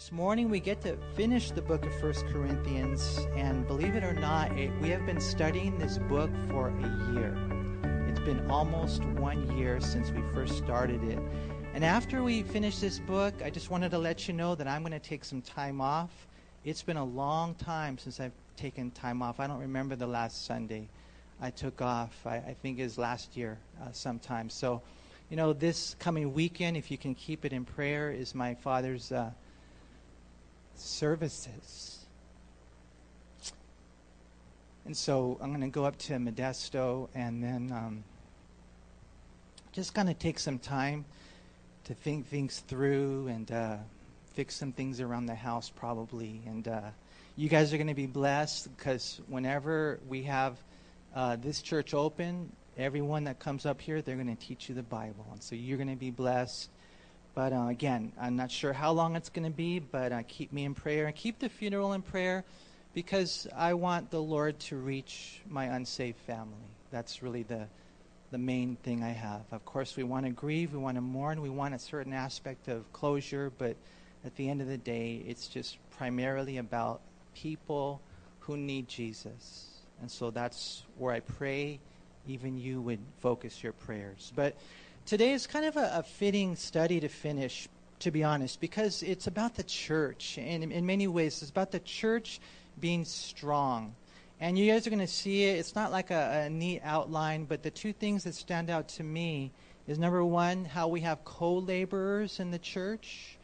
This morning we get to finish the book of First Corinthians, and believe it or not, it, we have been studying this book for a year. It's been almost one year since we first started it. And after we finish this book, I just wanted to let you know that I'm going to take some time off. It's been a long time since I've taken time off. I don't remember the last Sunday I took off. I, I think was last year uh, sometime. So, you know, this coming weekend, if you can keep it in prayer, is my father's. Uh, services. And so I'm going to go up to Modesto and then um, just kind of take some time to think things through and uh, fix some things around the house, probably. And uh, you guys are going to be blessed because whenever we have uh, this church open, everyone that comes up here, they're going to teach you the Bible. And so you're going to be blessed. But uh, again, I'm not sure how long it's going to be, but uh, keep me in prayer and keep the funeral in prayer because I want the Lord to reach my unsaved family. That's really the, the main thing I have. Of course, we want to grieve, we want to mourn, we want a certain aspect of closure, but at the end of the day, it's just primarily about people who need Jesus. And so that's where I pray even you would focus your prayers. But Today is kind of a, a, fitting study to finish, to be honest, because it's about the church. And in, in many ways, it's about the church being strong. And you guys are going to see it. It's not like a, a neat outline, but the two things that stand out to me is number one, how we have co laborers in the church.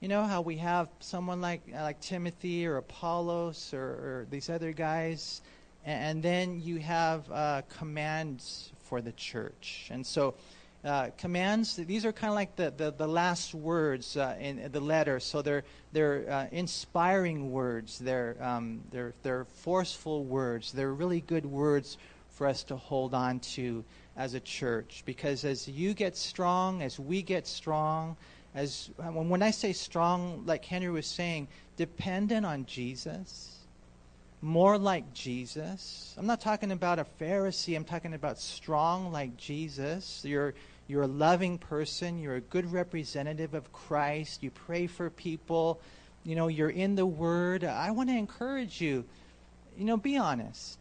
You know, how we have someone like, like Timothy or Apollos or, or these other guys. And, and then you have uh, commands for the church. And so uh, commands. These are kind of like the, the, the last words uh, in the letter. So they're, they're uh, inspiring words, they're, um, they're, they're forceful words, they're really good words for us to hold on to as a church. Because as you get strong, as we get strong, as when I say strong, like Henry was saying, dependent on Jesus more like Jesus. I'm not talking about a Pharisee, I'm talking about strong like Jesus. You're you're a loving person. You're a good representative of Christ. You pray for people. You know, you're in the Word. I want to encourage you. You know, be honest.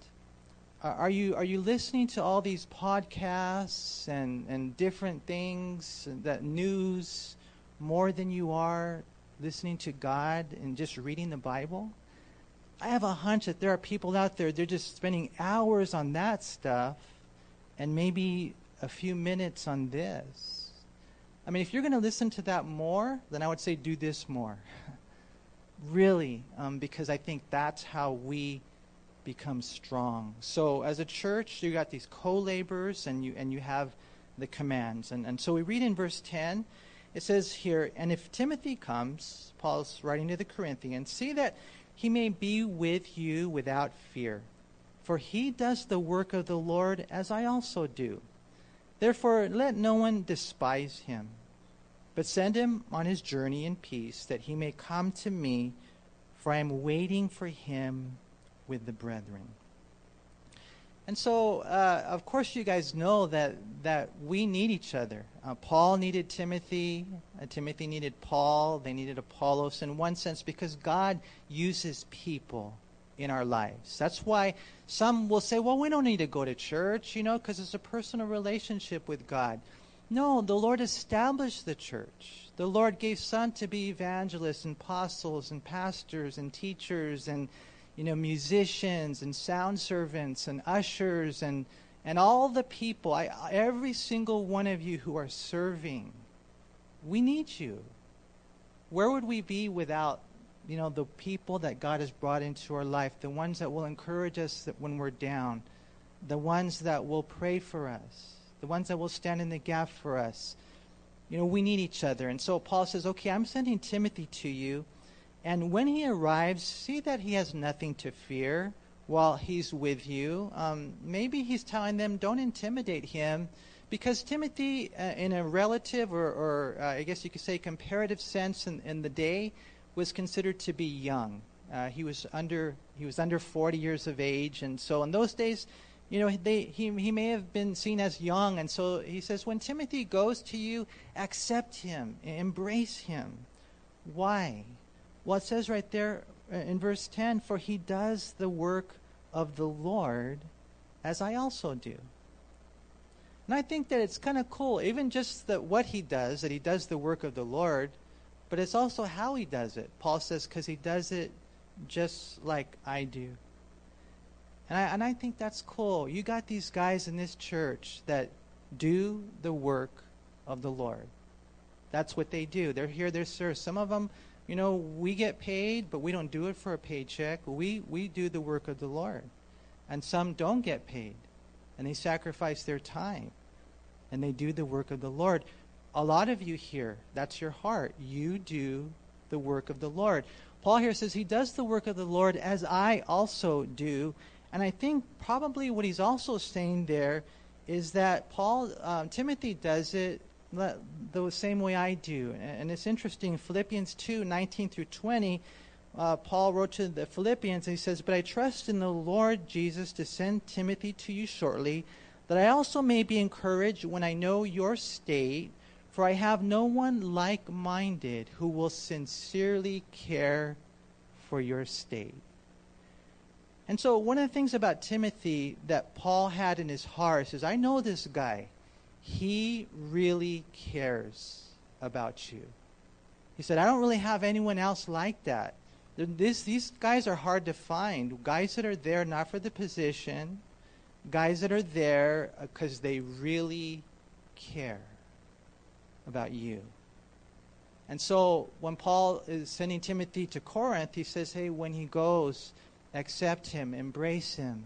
Are you are you listening to all these podcasts and and different things that news more than you are listening to God and just reading the Bible? I have a hunch that there are people out there they're just spending hours on that stuff and maybe a few minutes on this. I mean, if you're going to listen to that more, then I would say do this more. really, um, because I think that's how we become strong. So, as a church, you got these co-laborers, and you and you have the commands. And and so we read in verse ten. It says here, and if Timothy comes, Paul's writing to the Corinthians, see that he may be with you without fear, for he does the work of the Lord as I also do. Therefore, let no one despise him, but send him on his journey in peace, that he may come to me, for I am waiting for him with the brethren. And so, uh, of course, you guys know that, that we need each other. Uh, Paul needed Timothy, uh, Timothy needed Paul, they needed Apollos in one sense because God uses people in our lives. That's why some will say, well, we don't need to go to church, you know, because it's a personal relationship with God. No, the Lord established the church. The Lord gave some to be evangelists and apostles and pastors and teachers and you know musicians and sound servants and ushers and and all the people I, every single one of you who are serving we need you where would we be without you know, the people that God has brought into our life, the ones that will encourage us when we're down, the ones that will pray for us, the ones that will stand in the gap for us. You know, we need each other. And so Paul says, okay, I'm sending Timothy to you. And when he arrives, see that he has nothing to fear while he's with you. Um, maybe he's telling them, don't intimidate him. Because Timothy, uh, in a relative or, or uh, I guess you could say comparative sense in, in the day, was considered to be young. Uh, he was under he was under 40 years of age, and so in those days, you know, they, he he may have been seen as young, and so he says, when Timothy goes to you, accept him, embrace him. Why? Well, it says right there uh, in verse 10 For he does the work of the Lord as I also do. And I think that it's kind of cool, even just that what he does, that he does the work of the Lord, but it's also how he does it. Paul says, because he does it just like I do. And I, and I think that's cool. You got these guys in this church that do the work of the Lord. That's what they do. They're here, they're served. Some of them, you know, we get paid, but we don't do it for a paycheck. We, we do the work of the Lord. And some don't get paid, and they sacrifice their time, and they do the work of the Lord. A lot of you here, that's your heart. You do the work of the Lord. Paul here says he does the work of the Lord as I also do. And I think probably what he's also saying there is that Paul, um, Timothy does it the same way I do. And it's interesting, Philippians 2 19 through 20, uh, Paul wrote to the Philippians, and he says, But I trust in the Lord Jesus to send Timothy to you shortly, that I also may be encouraged when I know your state, for I have no one like minded who will sincerely care for your state. And so, one of the things about Timothy that Paul had in his heart is I know this guy. He really cares about you. He said, I don't really have anyone else like that. This, these guys are hard to find. Guys that are there not for the position, guys that are there uh, because they really care about you. And so when Paul is sending Timothy to Corinth, he says, hey, when he goes, accept him, embrace him.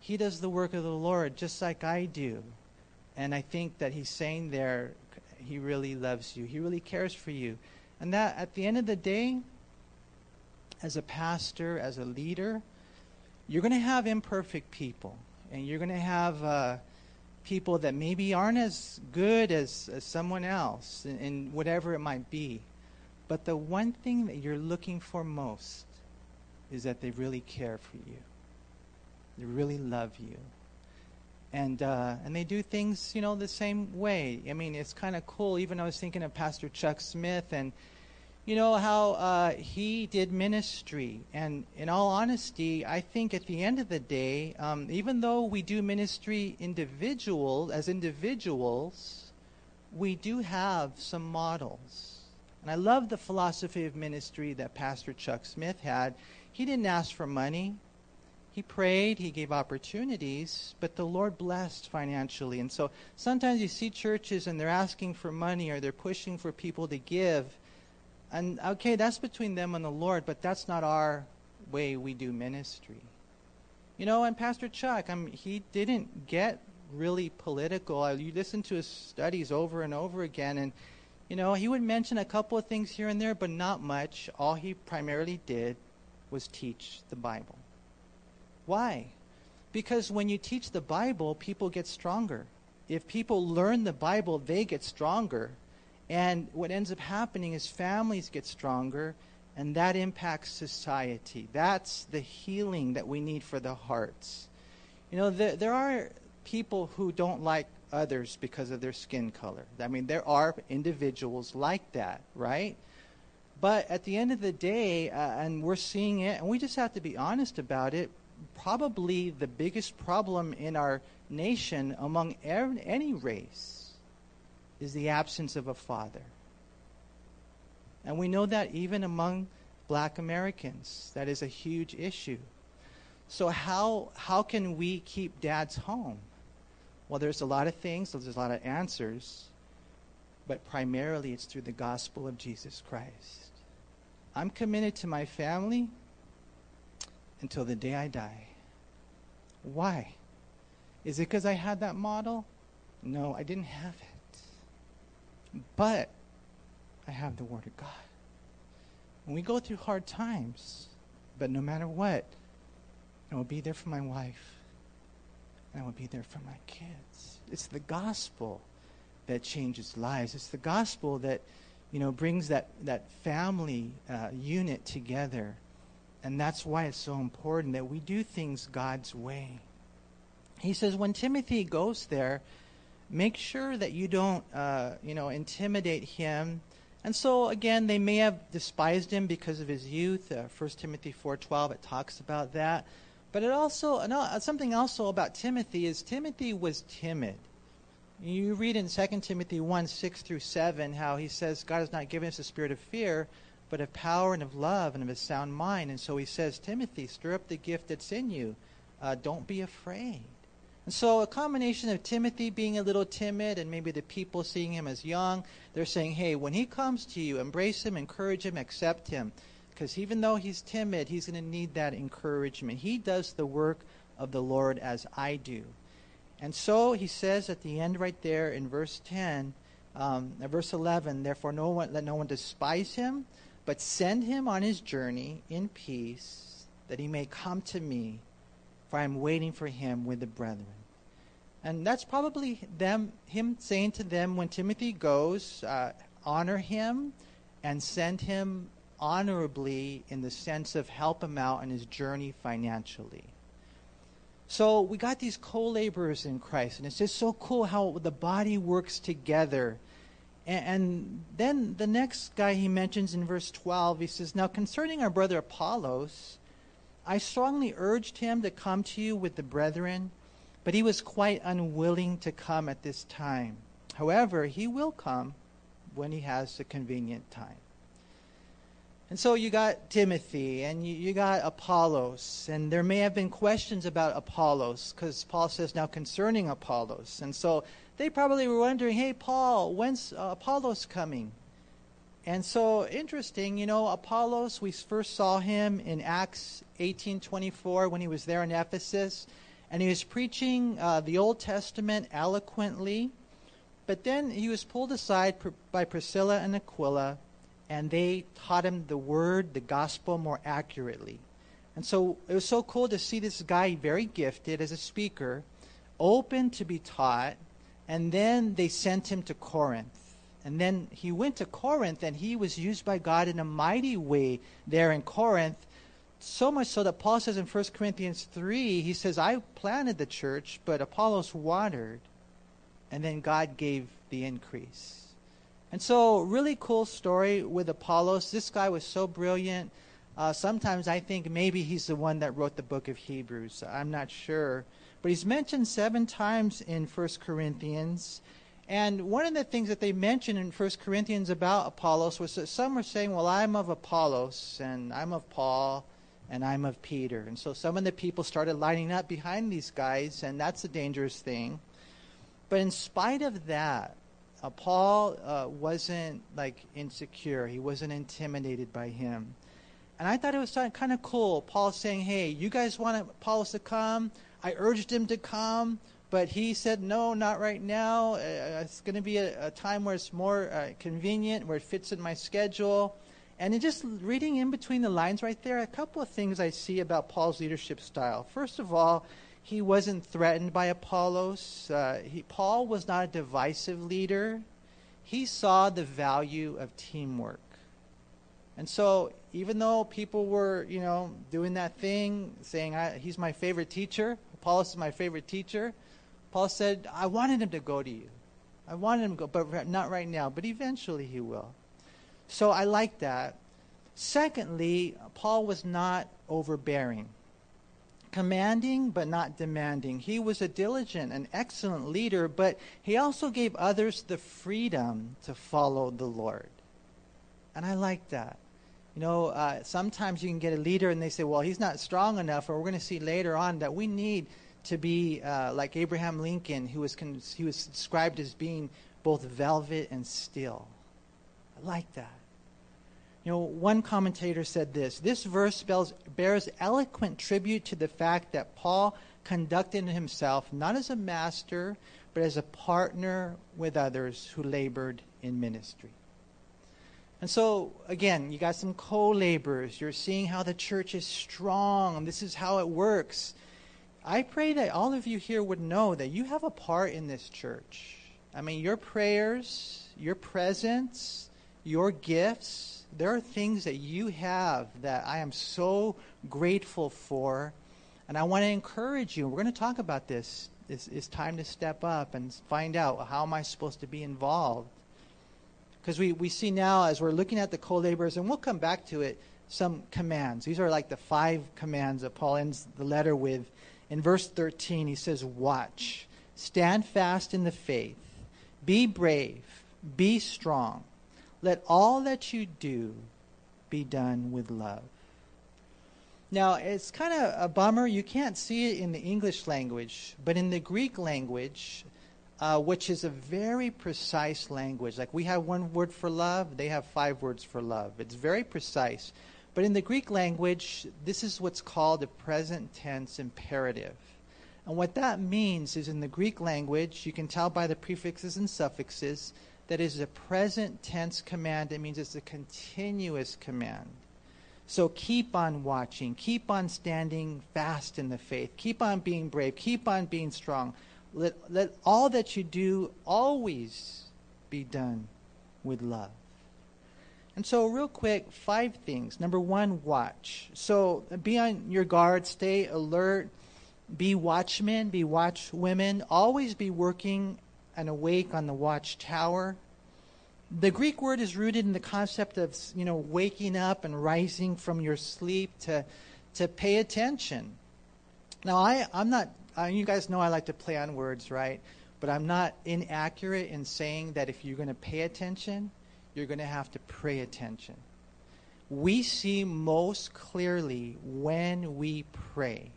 He does the work of the Lord just like I do. And I think that he's saying there, he really loves you. He really cares for you. And that at the end of the day, as a pastor, as a leader, you're going to have imperfect people. And you're going to have uh, people that maybe aren't as good as, as someone else, in, in whatever it might be. But the one thing that you're looking for most is that they really care for you. They really love you. And, uh, and they do things, you know, the same way. I mean, it's kind of cool. Even I was thinking of Pastor Chuck Smith and, you know, how uh, he did ministry. And in all honesty, I think at the end of the day, um, even though we do ministry individual as individuals, we do have some models. And I love the philosophy of ministry that Pastor Chuck Smith had. He didn't ask for money. He prayed, he gave opportunities, but the Lord blessed financially. And so sometimes you see churches and they're asking for money or they're pushing for people to give and okay, that's between them and the Lord, but that's not our way we do ministry. You know, and Pastor Chuck, I mean, he didn't get really political. Uh, you listen to his studies over and over again, and you know, he would mention a couple of things here and there, but not much. All he primarily did was teach the Bible. Why? Because when you teach the Bible, people get stronger. If people learn the Bible, they get stronger. And what ends up happening is families get stronger, and that impacts society. That's the healing that we need for the hearts. You know, there, there are people who don't like others because of their skin color. I mean, there are individuals like that, right? But at the end of the day, uh, and we're seeing it, and we just have to be honest about it, probably the biggest problem in our nation among any race is the absence of a father. And we know that even among black Americans, that is a huge issue. So, how, how can we keep dads home? Well, there's a lot of things, there's a lot of answers, but primarily it's through the gospel of Jesus Christ. I'm committed to my family until the day I die. Why? Is it because I had that model? No, I didn't have it. But I have the Word of God. When we go through hard times, but no matter what, I will be there for my wife. And I will be there for my kids. It's the gospel that changes lives. It's the gospel that, you know, brings that, that family uh, unit together. And that's why it's so important that we do things God's way. He says when Timothy goes there, make sure that you don't, uh, you know, intimidate him And so again, they may have despised him because of his youth. Uh, 1 Timothy 4:12 it talks about that. But it also no, something also about Timothy is Timothy was timid. You read in 2 Timothy 1 6 through 7 how he says, God has not given us a spirit of fear, but of power and of love and of a sound mind. And so he says, Timothy, stir up the gift that's in you. Uh, don't be afraid. And so a combination of Timothy being a little timid and maybe the people seeing him as young, they're saying, hey, when he comes to you, embrace him, encourage him, accept him. Because even though he's timid, he's going to need that encouragement. He does the work of the Lord as I do. And so he says at the end right there in verse 10, um, verse 11, therefore no one, let no one despise him, but send him on his journey in peace, that he may come to me, for I am waiting for him with the brethren. And that's probably them, him saying to them when Timothy goes, uh, honor him and send him honorably in the sense of help him out in his journey financially. So we got these co laborers in Christ, and it's just so cool how the body works together. And, and, then the next guy he mentions in verse 12, he says, Now concerning our brother Apollos, I strongly urged him to come to you with the brethren, but he was quite unwilling to come at this time. However, he will come when he has a convenient time. And so you got Timothy and you, you got Apollos, and there may have been questions about Apollos because Paul says now concerning Apollos. And so they probably were wondering, hey, Paul, when's uh, Apollos coming? And so interesting, you know, Apollos, we first saw him in Acts 18:24 when he was there in Ephesus, and he was preaching uh, the Old Testament eloquently. But then he was pulled aside by Priscilla and Aquila and they taught him the word, the gospel more accurately. And so it was so cool to see this guy, very gifted as a speaker, open to be taught. And then they sent him to Corinth. And then he went to Corinth, and he was used by God in a mighty way there in Corinth. So much so that Paul says in 1 Corinthians 3, he says, I planted the church, but Apollos watered. And then God gave the increase. And so, really cool story with Apollos. This guy was so brilliant. Uh, sometimes I think maybe he's the one that wrote the book of Hebrews. I'm not sure. But he's mentioned seven times in 1 Corinthians. And one of the things that they mention in 1 Corinthians about Apollos was that some were saying, well, I'm of Apollos, and I'm of Paul, and I'm of Peter. And so some of the people started lining up behind these guys, and that's a dangerous thing. But in spite of that, uh, Paul uh, wasn't like insecure. He wasn't intimidated by him. And I thought it was kind of cool. Paul saying, "Hey, you guys want Apollos to come? I urged him to come, but he said no, not right now. Uh, it's going to be a, a, time where it's more uh, convenient, where it fits in my schedule." And in just reading in between the lines right there, a couple of things I see about Paul's leadership style. First of all, he wasn't threatened by Apollos. Uh, he, Paul was not a divisive leader. He saw the value of teamwork. And so, even though people were, you know, doing that thing, saying, he's my favorite teacher, Apollos is my favorite teacher, Paul said, I wanted him to go to you. I wanted him to go, but not right now, but eventually he will. So I like that. Secondly, Paul was not overbearing commanding but not demanding. He was a diligent and excellent leader, but he also gave others the freedom to follow the Lord. And I like that. You know, uh, sometimes you can get a leader and they say, well, he's not strong enough, or we're going to see later on that we need to be uh, like Abraham Lincoln, who was, con- he was described as being both velvet and steel. I like that. You know, one commentator said this this verse bears, bears eloquent tribute to the fact that Paul conducted himself not as a master, but as a partner with others who labored in ministry. And so, again, you got some co laborers. You're seeing how the church is strong. This is how it works. I pray that all of you here would know that you have a part in this church. I mean, your prayers, your presence, your gifts, there are things that you have that I am so grateful for. And I want to encourage you. We're going to talk about this. It's, it's time to step up and find out how am I supposed to be involved. Because we, we see now, as we're looking at the co laborers, and we'll come back to it, some commands. These are like the five commands that Paul ends the letter with. In verse 13, he says, Watch, stand fast in the faith, be brave, be strong. Let all that you do be done with love. Now, it's kind of a bummer. You can't see it in the English language, but in the Greek language, uh, which is a very precise language, like we have one word for love, they have five words for love. It's very precise. But in the Greek language, this is what's called a present tense imperative. And what that means is in the Greek language, you can tell by the prefixes and suffixes that is a present tense command. It means it's a continuous command. So keep on watching, keep on standing fast in the faith, keep on being brave, keep on being strong. Let, let all that you do always be done with love. And so, real quick, five things. Number one, watch. So, be on your guard, stay alert, be watchmen, be watchwomen, always be working and awake on the watchtower the Greek word is rooted in the concept of you know waking up and rising from your sleep to to pay attention. Now I I'm not uh, you guys know I like to play on words, right? But I'm not inaccurate in saying that if you're going to pay attention, you're going to have to pray attention. We see most clearly when we pray.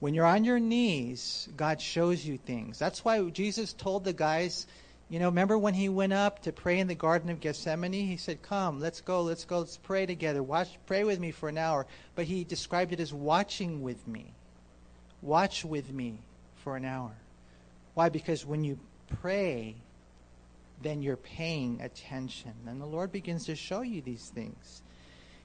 When you're on your knees, God shows you things. That's why Jesus told the guys you know, remember when he went up to pray in the Garden of Gethsemane? He said, Come, let's go, let's go, let's pray together. Watch, pray with me for an hour. But he described it as watching with me. Watch with me for an hour. Why? Because when you pray, then you're paying attention. And the Lord begins to show you these things.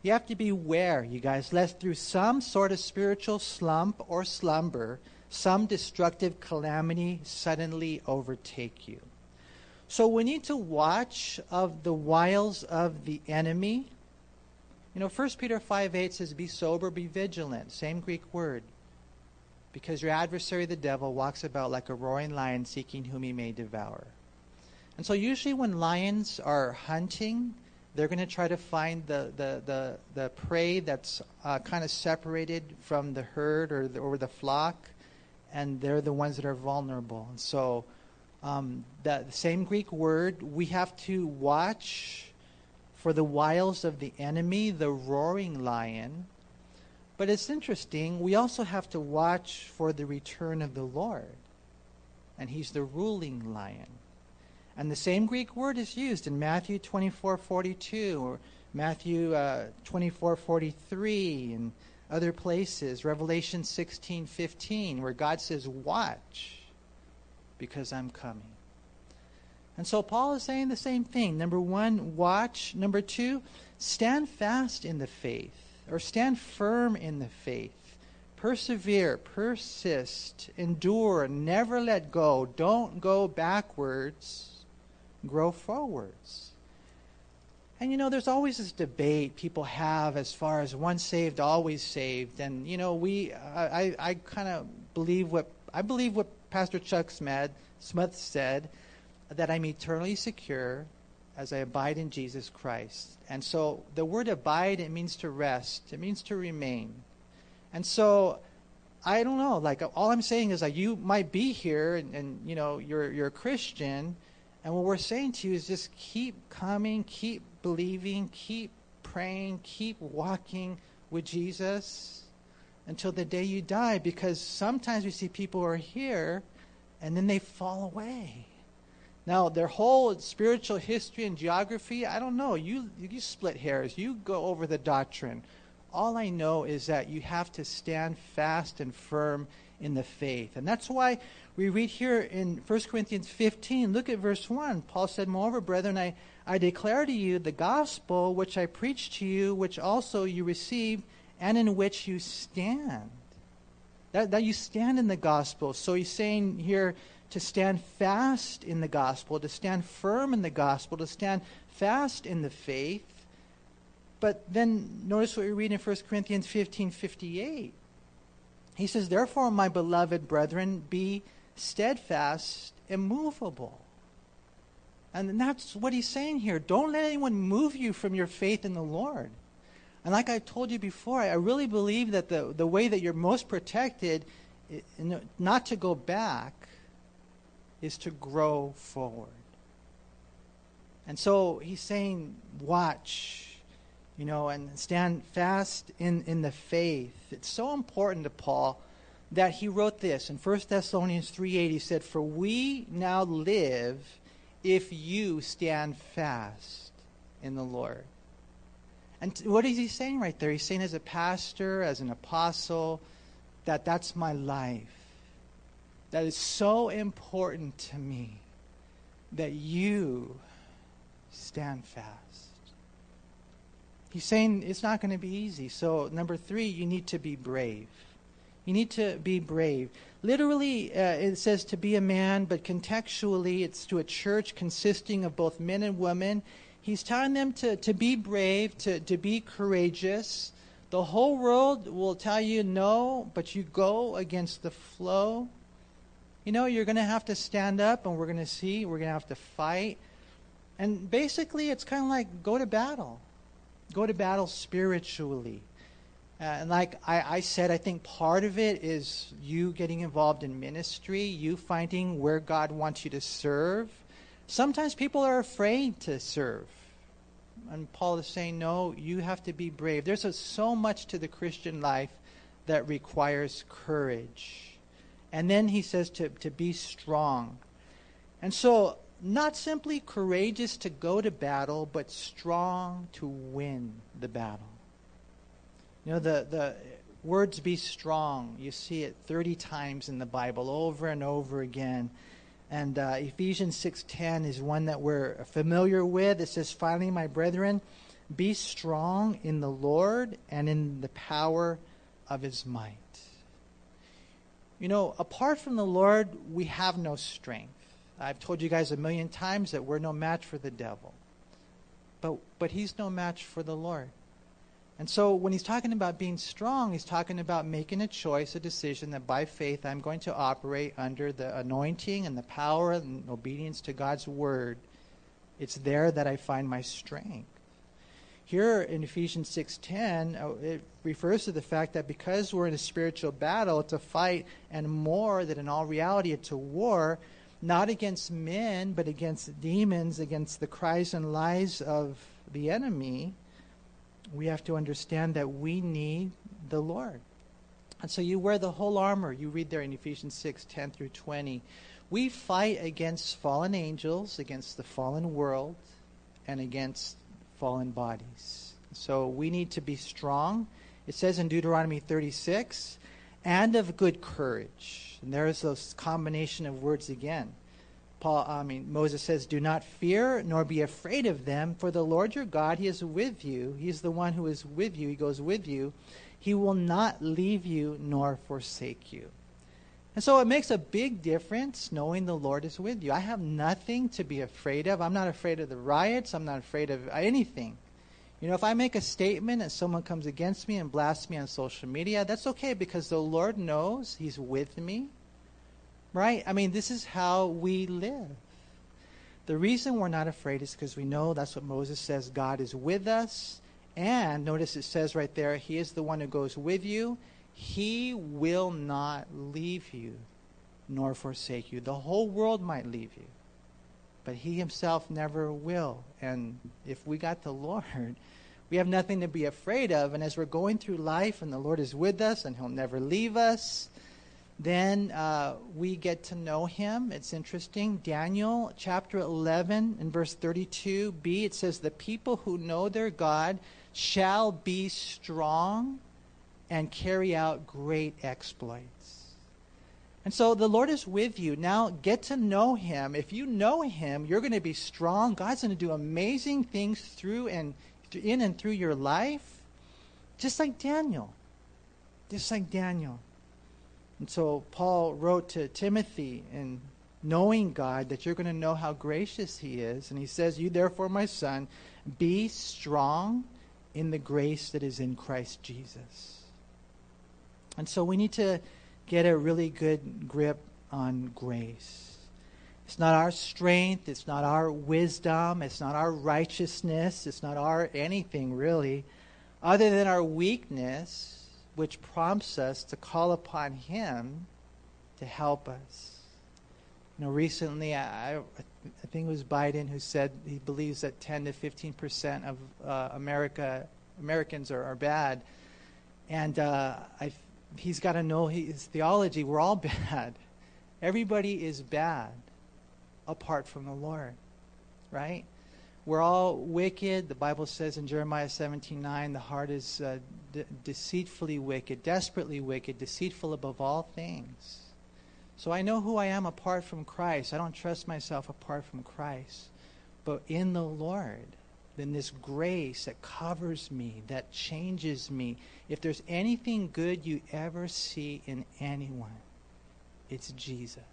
You have to beware, you guys, lest through some sort of spiritual slump or slumber, some destructive calamity suddenly overtake you. So we need to watch of the wiles of the enemy. You know, 1 Peter 5 8 says, Be sober, be vigilant. Same Greek word. Because your adversary, the devil, walks about like a roaring lion seeking whom he may devour. And so, usually, when lions are hunting, they're going to try to find the, the, the, the prey that's uh, kind of separated from the herd or the, or the flock, and they're the ones that are vulnerable. And so, um, the same Greek word, we have to watch for the wiles of the enemy, the roaring lion. But it's interesting, we also have to watch for the return of the Lord. And he's the ruling lion. And the same Greek word is used in Matthew 24:42 or Matthew uh, 24:43 and other places, Revelation 16:15 where God says watch because I'm coming. And so Paul is saying the same thing. Number one, watch. Number two, stand fast in the faith, or stand firm in the faith. Persevere, persist, endure, never let go. Don't go backwards, grow forwards. And you know, there's always this debate people have as far as once saved, always saved. And you know, we, I, I, kind of believe what I believe what Pastor Chuck Smith, Smith said that I'm eternally secure as I abide in Jesus Christ. And so the word abide, it means to rest, it means to remain. And so I don't know, like all I'm saying is that you might be here and, and you know, you're, you're a Christian. And what we're saying to you is just keep coming, keep believing, keep praying, keep walking with Jesus until the day you die because sometimes we see people who are here and then they fall away. Now, their whole spiritual history and geography, I don't know. You, you split hairs. You go over the doctrine. All I know is that you have to stand fast and firm in the faith. And that's why we read here in 1 Corinthians 15, look at verse 1. Paul said, Moreover, brethren, I, I declare to you the gospel which I preached to you, which also you received and in which you stand. That, that you stand in the gospel. So he's saying here to stand fast in the gospel, to stand firm in the gospel, to stand fast in the faith. But then notice what we read in 1 Corinthians 15 58. He says, Therefore, my beloved brethren, be steadfast, immovable. And that's what he's saying here. Don't let anyone move you from your faith in the Lord. And like I told you before, I really believe that the, the way that you're most protected, not to go back, is to grow forward. And so he's saying, watch, you know, and stand fast in, in the faith. It's so important to Paul that he wrote this in 1 Thessalonians 3.8. He said, For we now live if you stand fast in the Lord. And what is he saying right there? He's saying as a pastor, as an apostle, that that's my life. That is so important to me that you stand fast. He's saying it's not going to be easy. So, number three, you need to be brave. You need to be brave. Literally, uh, it says to be a man, but contextually, it's to a church consisting of both men and women. He's telling them to, to be brave, to, to be courageous. The whole world will tell you no, but you go against the flow. You know, you're going to have to stand up, and we're going to see, we're going to have to fight. And basically, it's kind of like go to battle. Go to battle spiritually. Uh, and like I, I, said, I think part of it is you getting involved in ministry, you finding where God wants you to serve. Sometimes people are afraid to serve. And Paul is saying, no, you have to be brave. There's a, so much to the Christian life that requires courage. And then he says to, to be strong. And so not simply courageous to go to battle, but strong to win the battle. You know, the, the words be strong, you see it 30 times in the Bible, over and over again. And uh, Ephesians 6.10 is one that we're familiar with. It says, Finally, my brethren, be strong in the Lord and in the power of his might. You know, apart from the Lord, we have no strength. I've told you guys a million times that we're no match for the devil. But, but he's no match for the Lord. And so when he's talking about being strong, he's talking about making a choice, a decision that by faith I'm going to operate under the anointing and the power and obedience to God's word. It's there that I find my strength. Here in Ephesians 6:10, uh, it refers to the fact that because we're in a spiritual battle, it's a fight and more that in all reality it's a war not against men, but against demons, against the cries and lies of the enemy, we have to understand that we need the Lord. And so you wear the whole armor. You read there in Ephesians 6 10 through 20. We fight against fallen angels, against the fallen world, and against fallen bodies. So we need to be strong. It says in Deuteronomy 36, and of good courage. And there's this combination of words again. Paul, I mean, Moses says, Do not fear nor be afraid of them, for the Lord your God, He is with you. He is the one who is with you. He goes with you. He will not leave you nor forsake you. And so it makes a big difference knowing the Lord is with you. I have nothing to be afraid of. I'm not afraid of the riots. I'm not afraid of anything. You know, if I make a statement and someone comes against me and blasts me on social media, that's okay because the Lord knows He's with me. Right? I mean, this is how we live. The reason we're not afraid is because we know that's what Moses says God is with us. And notice it says right there, He is the one who goes with you. He will not leave you nor forsake you. The whole world might leave you, but He Himself never will. And if we got the Lord, we have nothing to be afraid of. And as we're going through life and the Lord is with us and He'll never leave us, then uh, we get to know Him. It's interesting. Daniel chapter 11 and verse 32b, it says, The people who know their God shall be strong and carry out great exploits. And so the Lord is with you. Now get to know Him. If you know Him, you're going to be strong. God's going to do amazing things through and in and through your life, just like Daniel. Just like Daniel. And so Paul wrote to Timothy in knowing God that you're going to know how gracious he is. And he says, You therefore, my son, be strong in the grace that is in Christ Jesus. And so we need to get a really good grip on grace. It's not our strength, it's not our wisdom, it's not our righteousness, it's not our anything really, other than our weakness, which prompts us to call upon Him to help us. You know, recently, I, I think it was Biden who said he believes that 10 to 15 percent of uh, America Americans are, are bad, and uh, I, he's got to know his theology. We're all bad. Everybody is bad apart from the Lord, right? We're all wicked. The Bible says in Jeremiah 17:9, the heart is uh, de- deceitfully wicked, desperately wicked, deceitful above all things. So I know who I am apart from Christ. I don't trust myself apart from Christ. But in the Lord, then this grace that covers me, that changes me. If there's anything good you ever see in anyone, it's Jesus.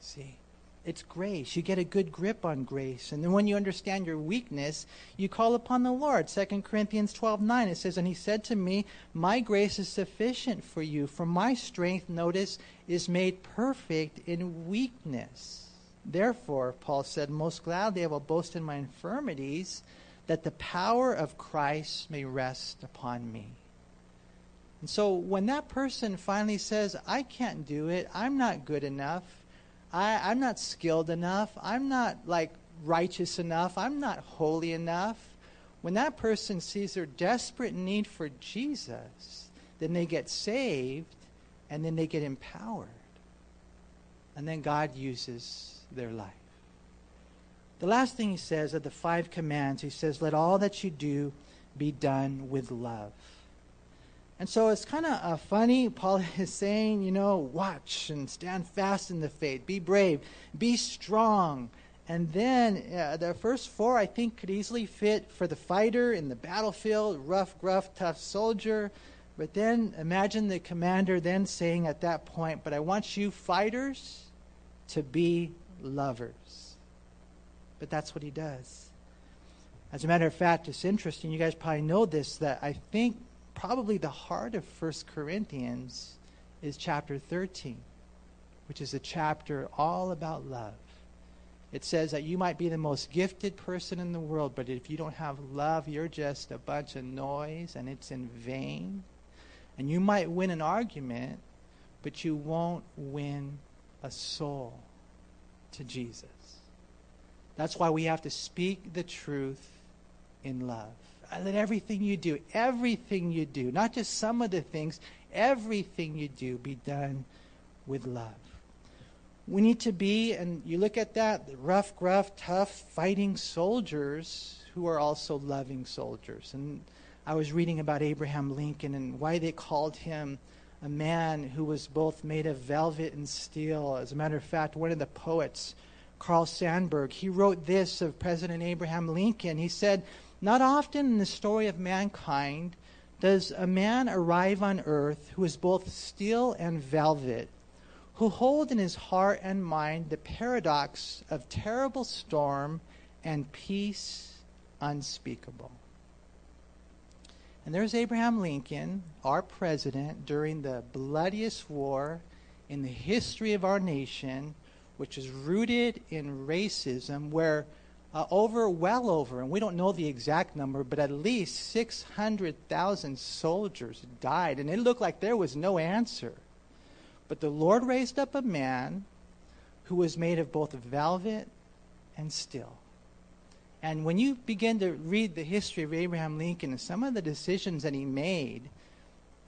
See? It's grace. You get a good grip on grace. And then when you understand your weakness, you call upon the Lord. 2 Corinthians 12 9, it says, And he said to me, My grace is sufficient for you, for my strength, notice, is made perfect in weakness. Therefore, Paul said, Most gladly I will boast in my infirmities, that the power of Christ may rest upon me. And so when that person finally says, I can't do it, I'm not good enough, I, I'm not skilled enough. I'm not like righteous enough. I'm not holy enough. When that person sees their desperate need for Jesus, then they get saved and then they get empowered. And then God uses their life. The last thing he says of the five commands, he says, Let all that you do be done with love. And so it's kind of uh, funny. Paul is saying, you know, watch and stand fast in the faith, be brave, be strong. And then uh, the first four, I think, could easily fit for the fighter in the battlefield, rough, gruff, tough soldier. But then imagine the commander then saying at that point, But I want you fighters to be lovers. But that's what he does. As a matter of fact, it's interesting. You guys probably know this that I think probably the heart of First Corinthians is chapter 13, which is a chapter all about love. It says that you might be the most gifted person in the world, but if you don't have love, you're just a bunch of noise and it's in vain. And you might win an argument, but you won't win a soul to Jesus. That's why we have to speak the truth in love. Let everything you do, everything you do, not just some of the things, everything you do be done with love. We need to be, and you look at that, the rough, gruff, tough, fighting soldiers who are also loving soldiers. And I was reading about Abraham Lincoln and why they called him a man who was both made of velvet and steel. As a matter of fact, one of the poets, Carl Sandburg, he wrote this of President Abraham Lincoln. He said, not often in the story of mankind does a man arrive on earth who is both steel and velvet, who holds in his heart and mind the paradox of terrible storm and peace unspeakable. And there's Abraham Lincoln, our president, during the bloodiest war in the history of our nation, which is rooted in racism, where uh, over, well over, and we don't know the exact number, but at least 600,000 soldiers died. And it looked like there was no answer. But the Lord raised up a man who was made of both velvet and steel. And when you begin to read the history of Abraham Lincoln and some of the decisions that he made,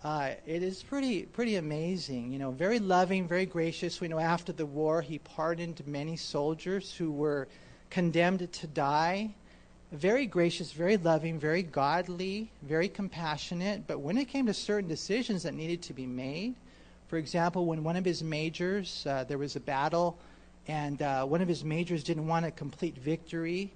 uh, it is pretty pretty amazing. You know, very loving, very gracious. We know after the war he pardoned many soldiers who were condemned to die. Very gracious, very loving, very godly, very compassionate. But when it came to certain decisions that needed to be made, for example, when one of his majors, uh, there was a battle, and uh, one of his majors didn't want a complete victory,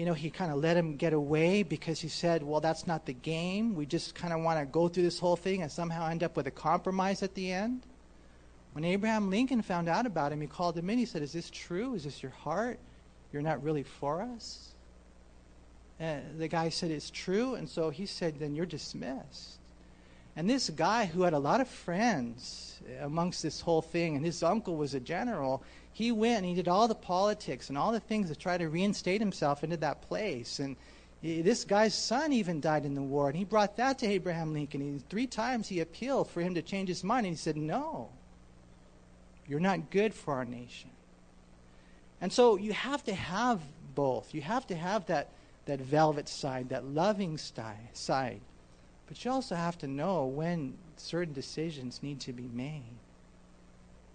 you know, he kind of let him get away because he said, well, that's not the game. We just kind of want to go through this whole thing and somehow end up with a compromise at the end. When Abraham Lincoln found out about him, he called him in. He said, Is this true? Is this your heart? You're not really for us? And the guy said, It's true. And so he said, Then you're dismissed. And this guy who had a lot of friends amongst this whole thing, and his uncle was a general, he went and he did all the politics and all the things to try to reinstate himself into that place. And this guy's son even died in the war, and he brought that to Abraham Lincoln. He, three times he appealed for him to change his mind, and he said, No, you're not good for our nation. And so you have to have both. You have to have that, that velvet side, that loving side. But you also have to know when certain decisions need to be made.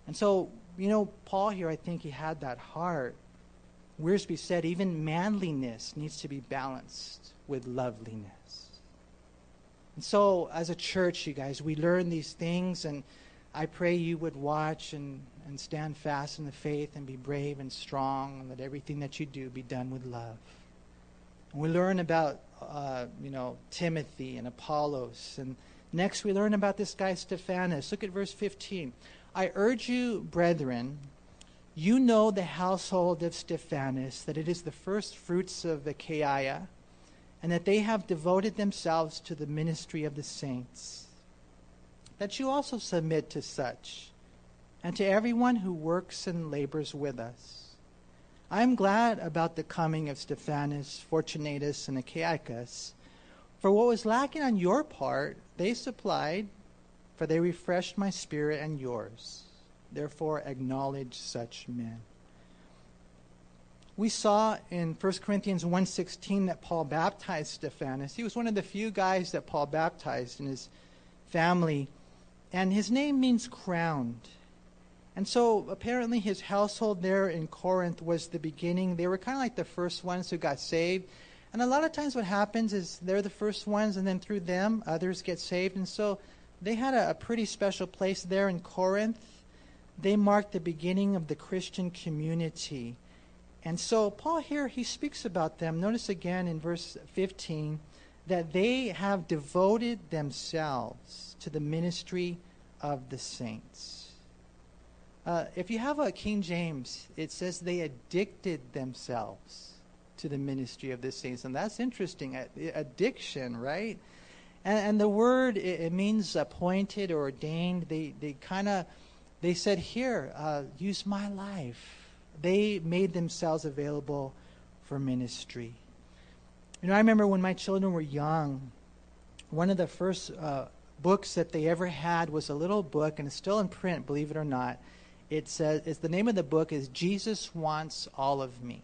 And so, you know, Paul here, I think he had that heart. Wiersbe said even manliness needs to be balanced with loveliness. And so, as a church, you guys, we learn these things, and I pray you would watch and, and stand fast in the faith and be brave and strong, and let everything that you do be done with love. And we learn about, uh, you know, Timothy and Apollos. And next we learn about this guy, Stephanas. Look at verse 15. I urge you, brethren, you know the household of Stephanas, that it is the first fruits of Achaia, and that they have devoted themselves to the ministry of the saints. That you also submit to such, and to everyone who works and labors with us. I am glad about the coming of Stephanas, Fortunatus, and Achaicus, for what was lacking on your part, they supplied for they refreshed my spirit and yours. Therefore, acknowledge such men. We saw in 1 Corinthians 1:16 that Paul baptized Stephanas. He was one of the few guys that Paul baptized in his family, and his name means crowned. And so apparently his household there in Corinth was the beginning. They were kind of like the first ones who got saved. And a lot of times what happens is they're the first ones, and then through them, others get saved. And so they had a, a pretty special place there in Corinth. They marked the beginning of the Christian community. And so Paul here, he speaks about them. Notice again in verse 15 that they have devoted themselves to the ministry of the saints. Uh, if you have a King James, it says they addicted themselves to the ministry of the saints. And that's interesting. Addiction, right? And, and the word, it, it, means appointed or ordained. They, they kind of, they said, here, uh, use my life. They made themselves available for ministry. You know, I remember when my children were young, one of the first uh, books that they ever had was a little book, and it's still in print, believe it or not. It says, it's, the name of the book is Jesus Wants All of Me.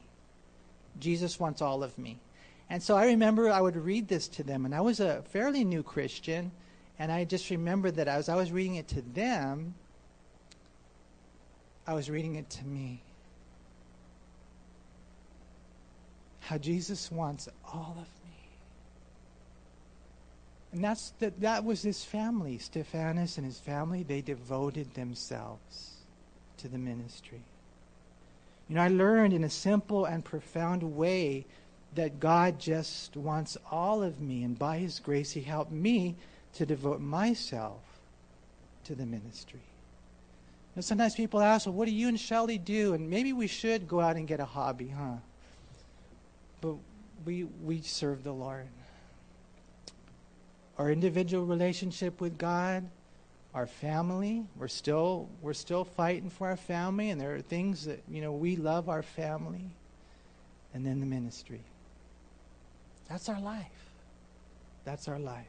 Jesus Wants All of Me. And so I remember I would read this to them, and I was a fairly new Christian, and I just remember that as I was reading it to them, I was reading it to me. How Jesus wants all of me. And that's the, that was his family. Stephanas and his family, they devoted themselves to the ministry. You know, I learned in a simple and profound way that God just wants all of me, and by His grace, He helped me to devote myself to the ministry. And sometimes people ask, well, what do you and Shelly do? And maybe we should go out and get a hobby, huh? But we, we serve the Lord. Our individual relationship with God, our family, we're still, we're still fighting for our family, and there are things that, you know, we love our family. And then the ministry. That's our life. That's our life.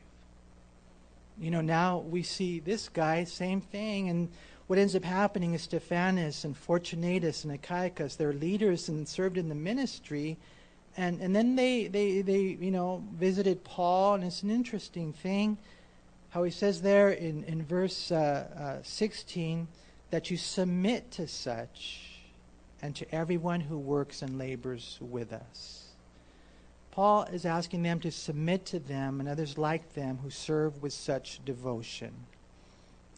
You know, now we see this guy, same thing, and what ends up happening is Stephanas and Fortunatus and Achaicus, they're leaders and served in the ministry. And, and then they, they, they, you know, visited Paul, and it's an interesting thing how he says there in, in verse uh, uh, 16 that you submit to such and to everyone who works and labors with us. Paul is asking them to submit to them and others like them who serve with such devotion.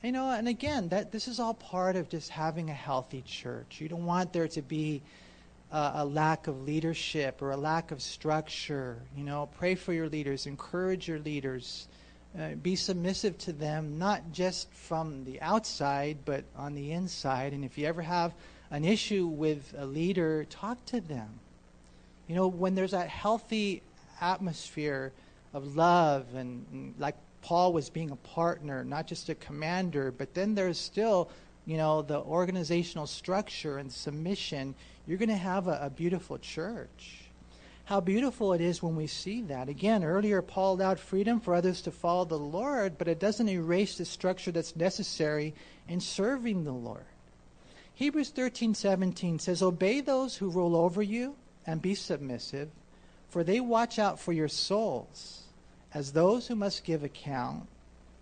You know, and again, that this is all part of just having a healthy church. You don't want there to be uh, a lack of leadership or a lack of structure. You know, pray for your leaders, encourage your leaders, uh, be submissive to them, not just from the outside, but on the inside. And if you ever have an issue with a leader, talk to them. You know, when there's that healthy atmosphere of love and, and like Paul was being a partner, not just a commander, but then there's still, you know, the organizational structure and submission. You're going to have a, a beautiful church. How beautiful it is when we see that. Again, earlier Paul allowed freedom for others to follow the Lord, but it doesn't erase the structure that's necessary in serving the Lord. Hebrews 13:17 says, "Obey those who rule over you and be submissive, for they watch out for your souls." as those who must give account,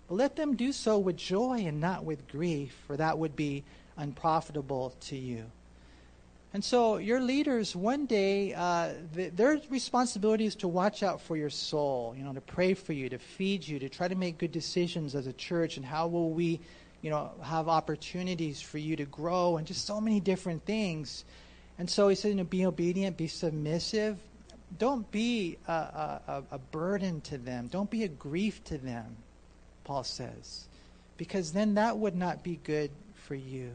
but let them do so with joy and not with grief, for that would be unprofitable to you. And so, your leaders, one day, uh, their responsibility is to watch out for your soul, you know, to pray for you, to feed you, to try to make good decisions as a church, and how will we, you know, have opportunities for you to grow, and just so many different things. And so he said, you know, be obedient, be submissive, don't be a, a, a, burden to them. Don't be a grief to them, Paul says, because then that would not be good for you.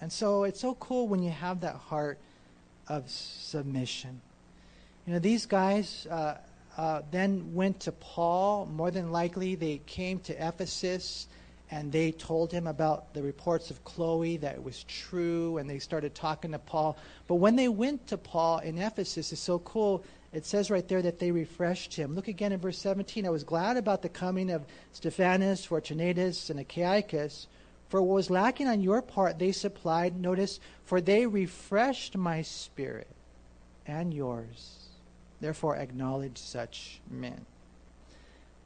And so it's so cool when you have that heart of submission. You know, these guys uh, uh, then went to Paul. More than likely, they came to Ephesus and they told him about the reports of Chloe that it was true, and they started talking to Paul. But when they went to Paul in Ephesus, it's so cool. It says right there that they refreshed him. Look again in verse 17. I was glad about the coming of Stephanas, Fortunatus, and Achaicus, for what was lacking on your part they supplied. Notice, for they refreshed my spirit and yours. Therefore, acknowledge such men.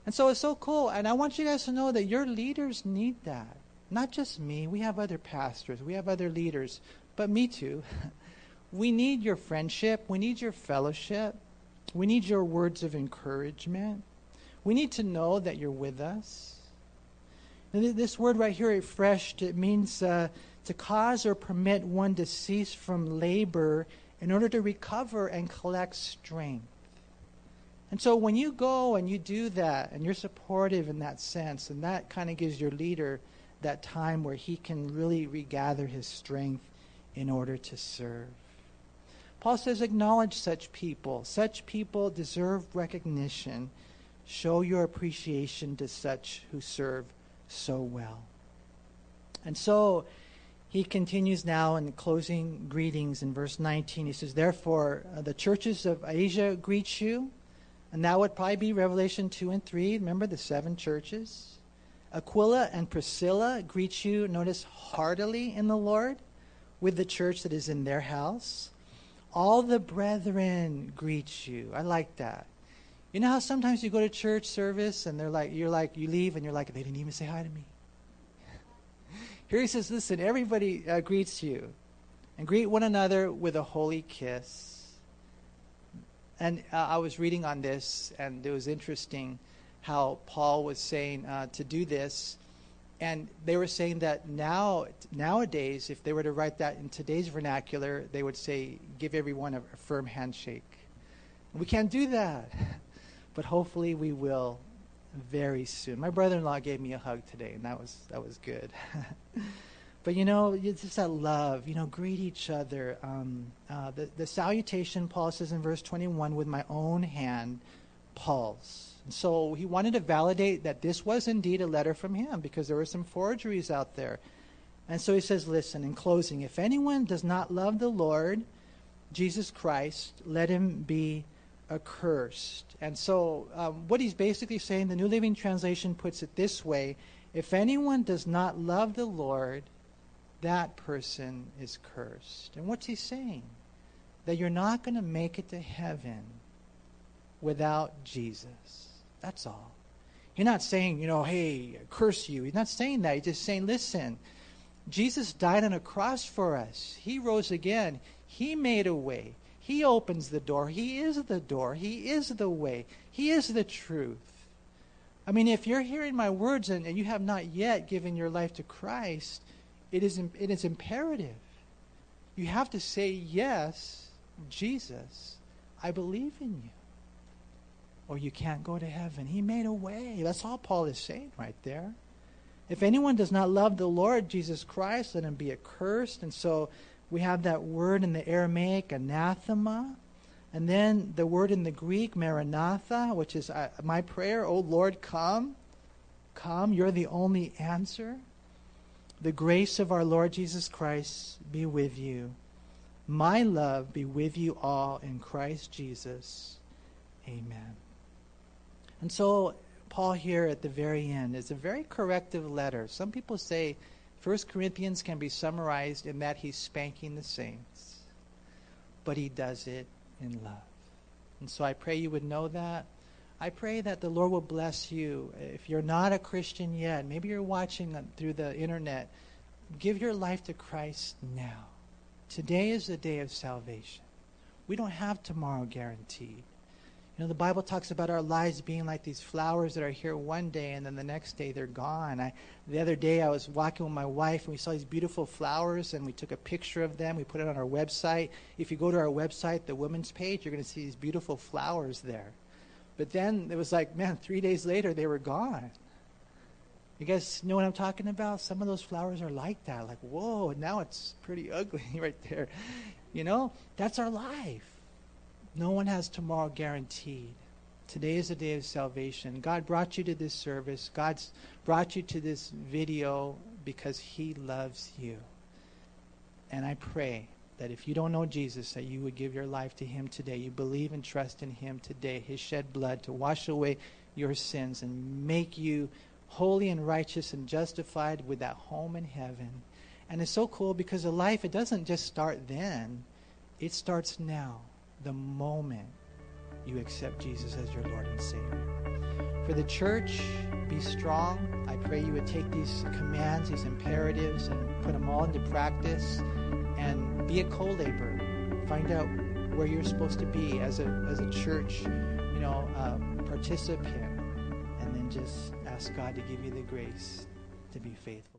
And so it's so cool. And I want you guys to know that your leaders need that. Not just me. We have other pastors, we have other leaders, but me too. we need your friendship, we need your fellowship, we need your words of encouragement. We need to know that you're with us. And this word right here, refreshed, it means uh, to cause or permit one to cease from labor in order to recover and collect strength. And so when you go and you do that and you're supportive in that sense, and that kind of gives your leader that time where he can really regather his strength in order to serve. Paul says, acknowledge such people. Such people deserve recognition. Show your appreciation to such who serve so well. And so he continues now in the closing greetings in verse 19. He says, Therefore, uh, the churches of Asia greet you. And that would probably be Revelation 2 and 3. Remember the seven churches? Aquila and Priscilla greet you, notice, heartily in the Lord with the church that is in their house. All the brethren greet you. I like that. You know how sometimes you go to church service and they're like, you're like, you leave and you're like, they didn't even say hi to me. Here he says, listen, everybody uh, greets you and greet one another with a holy kiss. And uh, I was reading on this, and it was interesting how Paul was saying uh, to do this. And they were saying that now, nowadays, if they were to write that in today's vernacular, they would say, give everyone a, a firm handshake. We can't do that, but hopefully we will very soon. My brother-in-law gave me a hug today, and that was that was good. But you know, it's just that love. You know, greet each other. Um, uh, the, the salutation, Paul says in verse 21, with my own hand, Paul's. So he wanted to validate that this was indeed a letter from him because there were some forgeries out there. And so he says, listen, in closing, if anyone does not love the Lord, Jesus Christ, let him be accursed. And so, um, what he's basically saying, the New Living Translation puts it this way if anyone does not love the Lord, that person is cursed. And what's he saying? That you're not going to make it to heaven without Jesus. That's all. He's not saying, you know, hey, curse you. He's not saying that. He's just saying, listen, Jesus died on a cross for us. He rose again. He made a way. He opens the door. He is the door. He is the way. He is the truth. I mean, if you're hearing my words and, and you have not yet given your life to Christ, it is, it is imperative. You have to say, Yes, Jesus, I believe in you. Or you can't go to heaven. He made a way. That's all Paul is saying right there. If anyone does not love the Lord Jesus Christ, let him be accursed. And so we have that word in the Aramaic, anathema. And then the word in the Greek, maranatha, which is uh, my prayer, O Lord, come. come. You're the only answer. The grace of our Lord Jesus Christ be with you. My love be with you all in Christ Jesus. Amen. And so, Paul here at the very end is a very corrective letter. Some people say 1 Corinthians can be summarized in that he's spanking the saints, but he does it in love. And so I pray you would know that. I pray that the Lord will bless you. If you're not a Christian yet, maybe you're watching through the internet, give your life to Christ now. Today is the day of salvation. We don't have tomorrow guaranteed. You know, the Bible talks about our lives being like these flowers that are here one day and then the next day they're gone. I, the other day I was walking with my wife and we saw these beautiful flowers and we took a picture of them. We put it on our website. If you go to our website, the women's page, you're going to see these beautiful flowers there. But then it was like, man, three days later they were gone. You guys know what I'm talking about? Some of those flowers are like that. Like, whoa, now it's pretty ugly right there. You know, that's our life. No one has tomorrow guaranteed. Today is the day of salvation. God brought you to this service. God's brought you to this video because He loves you. And I pray that if you don't know Jesus, that you would give your life to Him today. You believe and trust in Him today, His shed blood to wash away your sins and make you holy and righteous and justified with that home in heaven. And it's so cool because a life, it doesn't just start then, it starts now the moment you accept Jesus as your Lord and Savior. For the church, be strong. I pray you would take these commands, these imperatives, and put them all into practice and be a co laborer. Find out where you're supposed to be as a, as a church, you know, um, participant, and then just ask God to give you the grace to be faithful.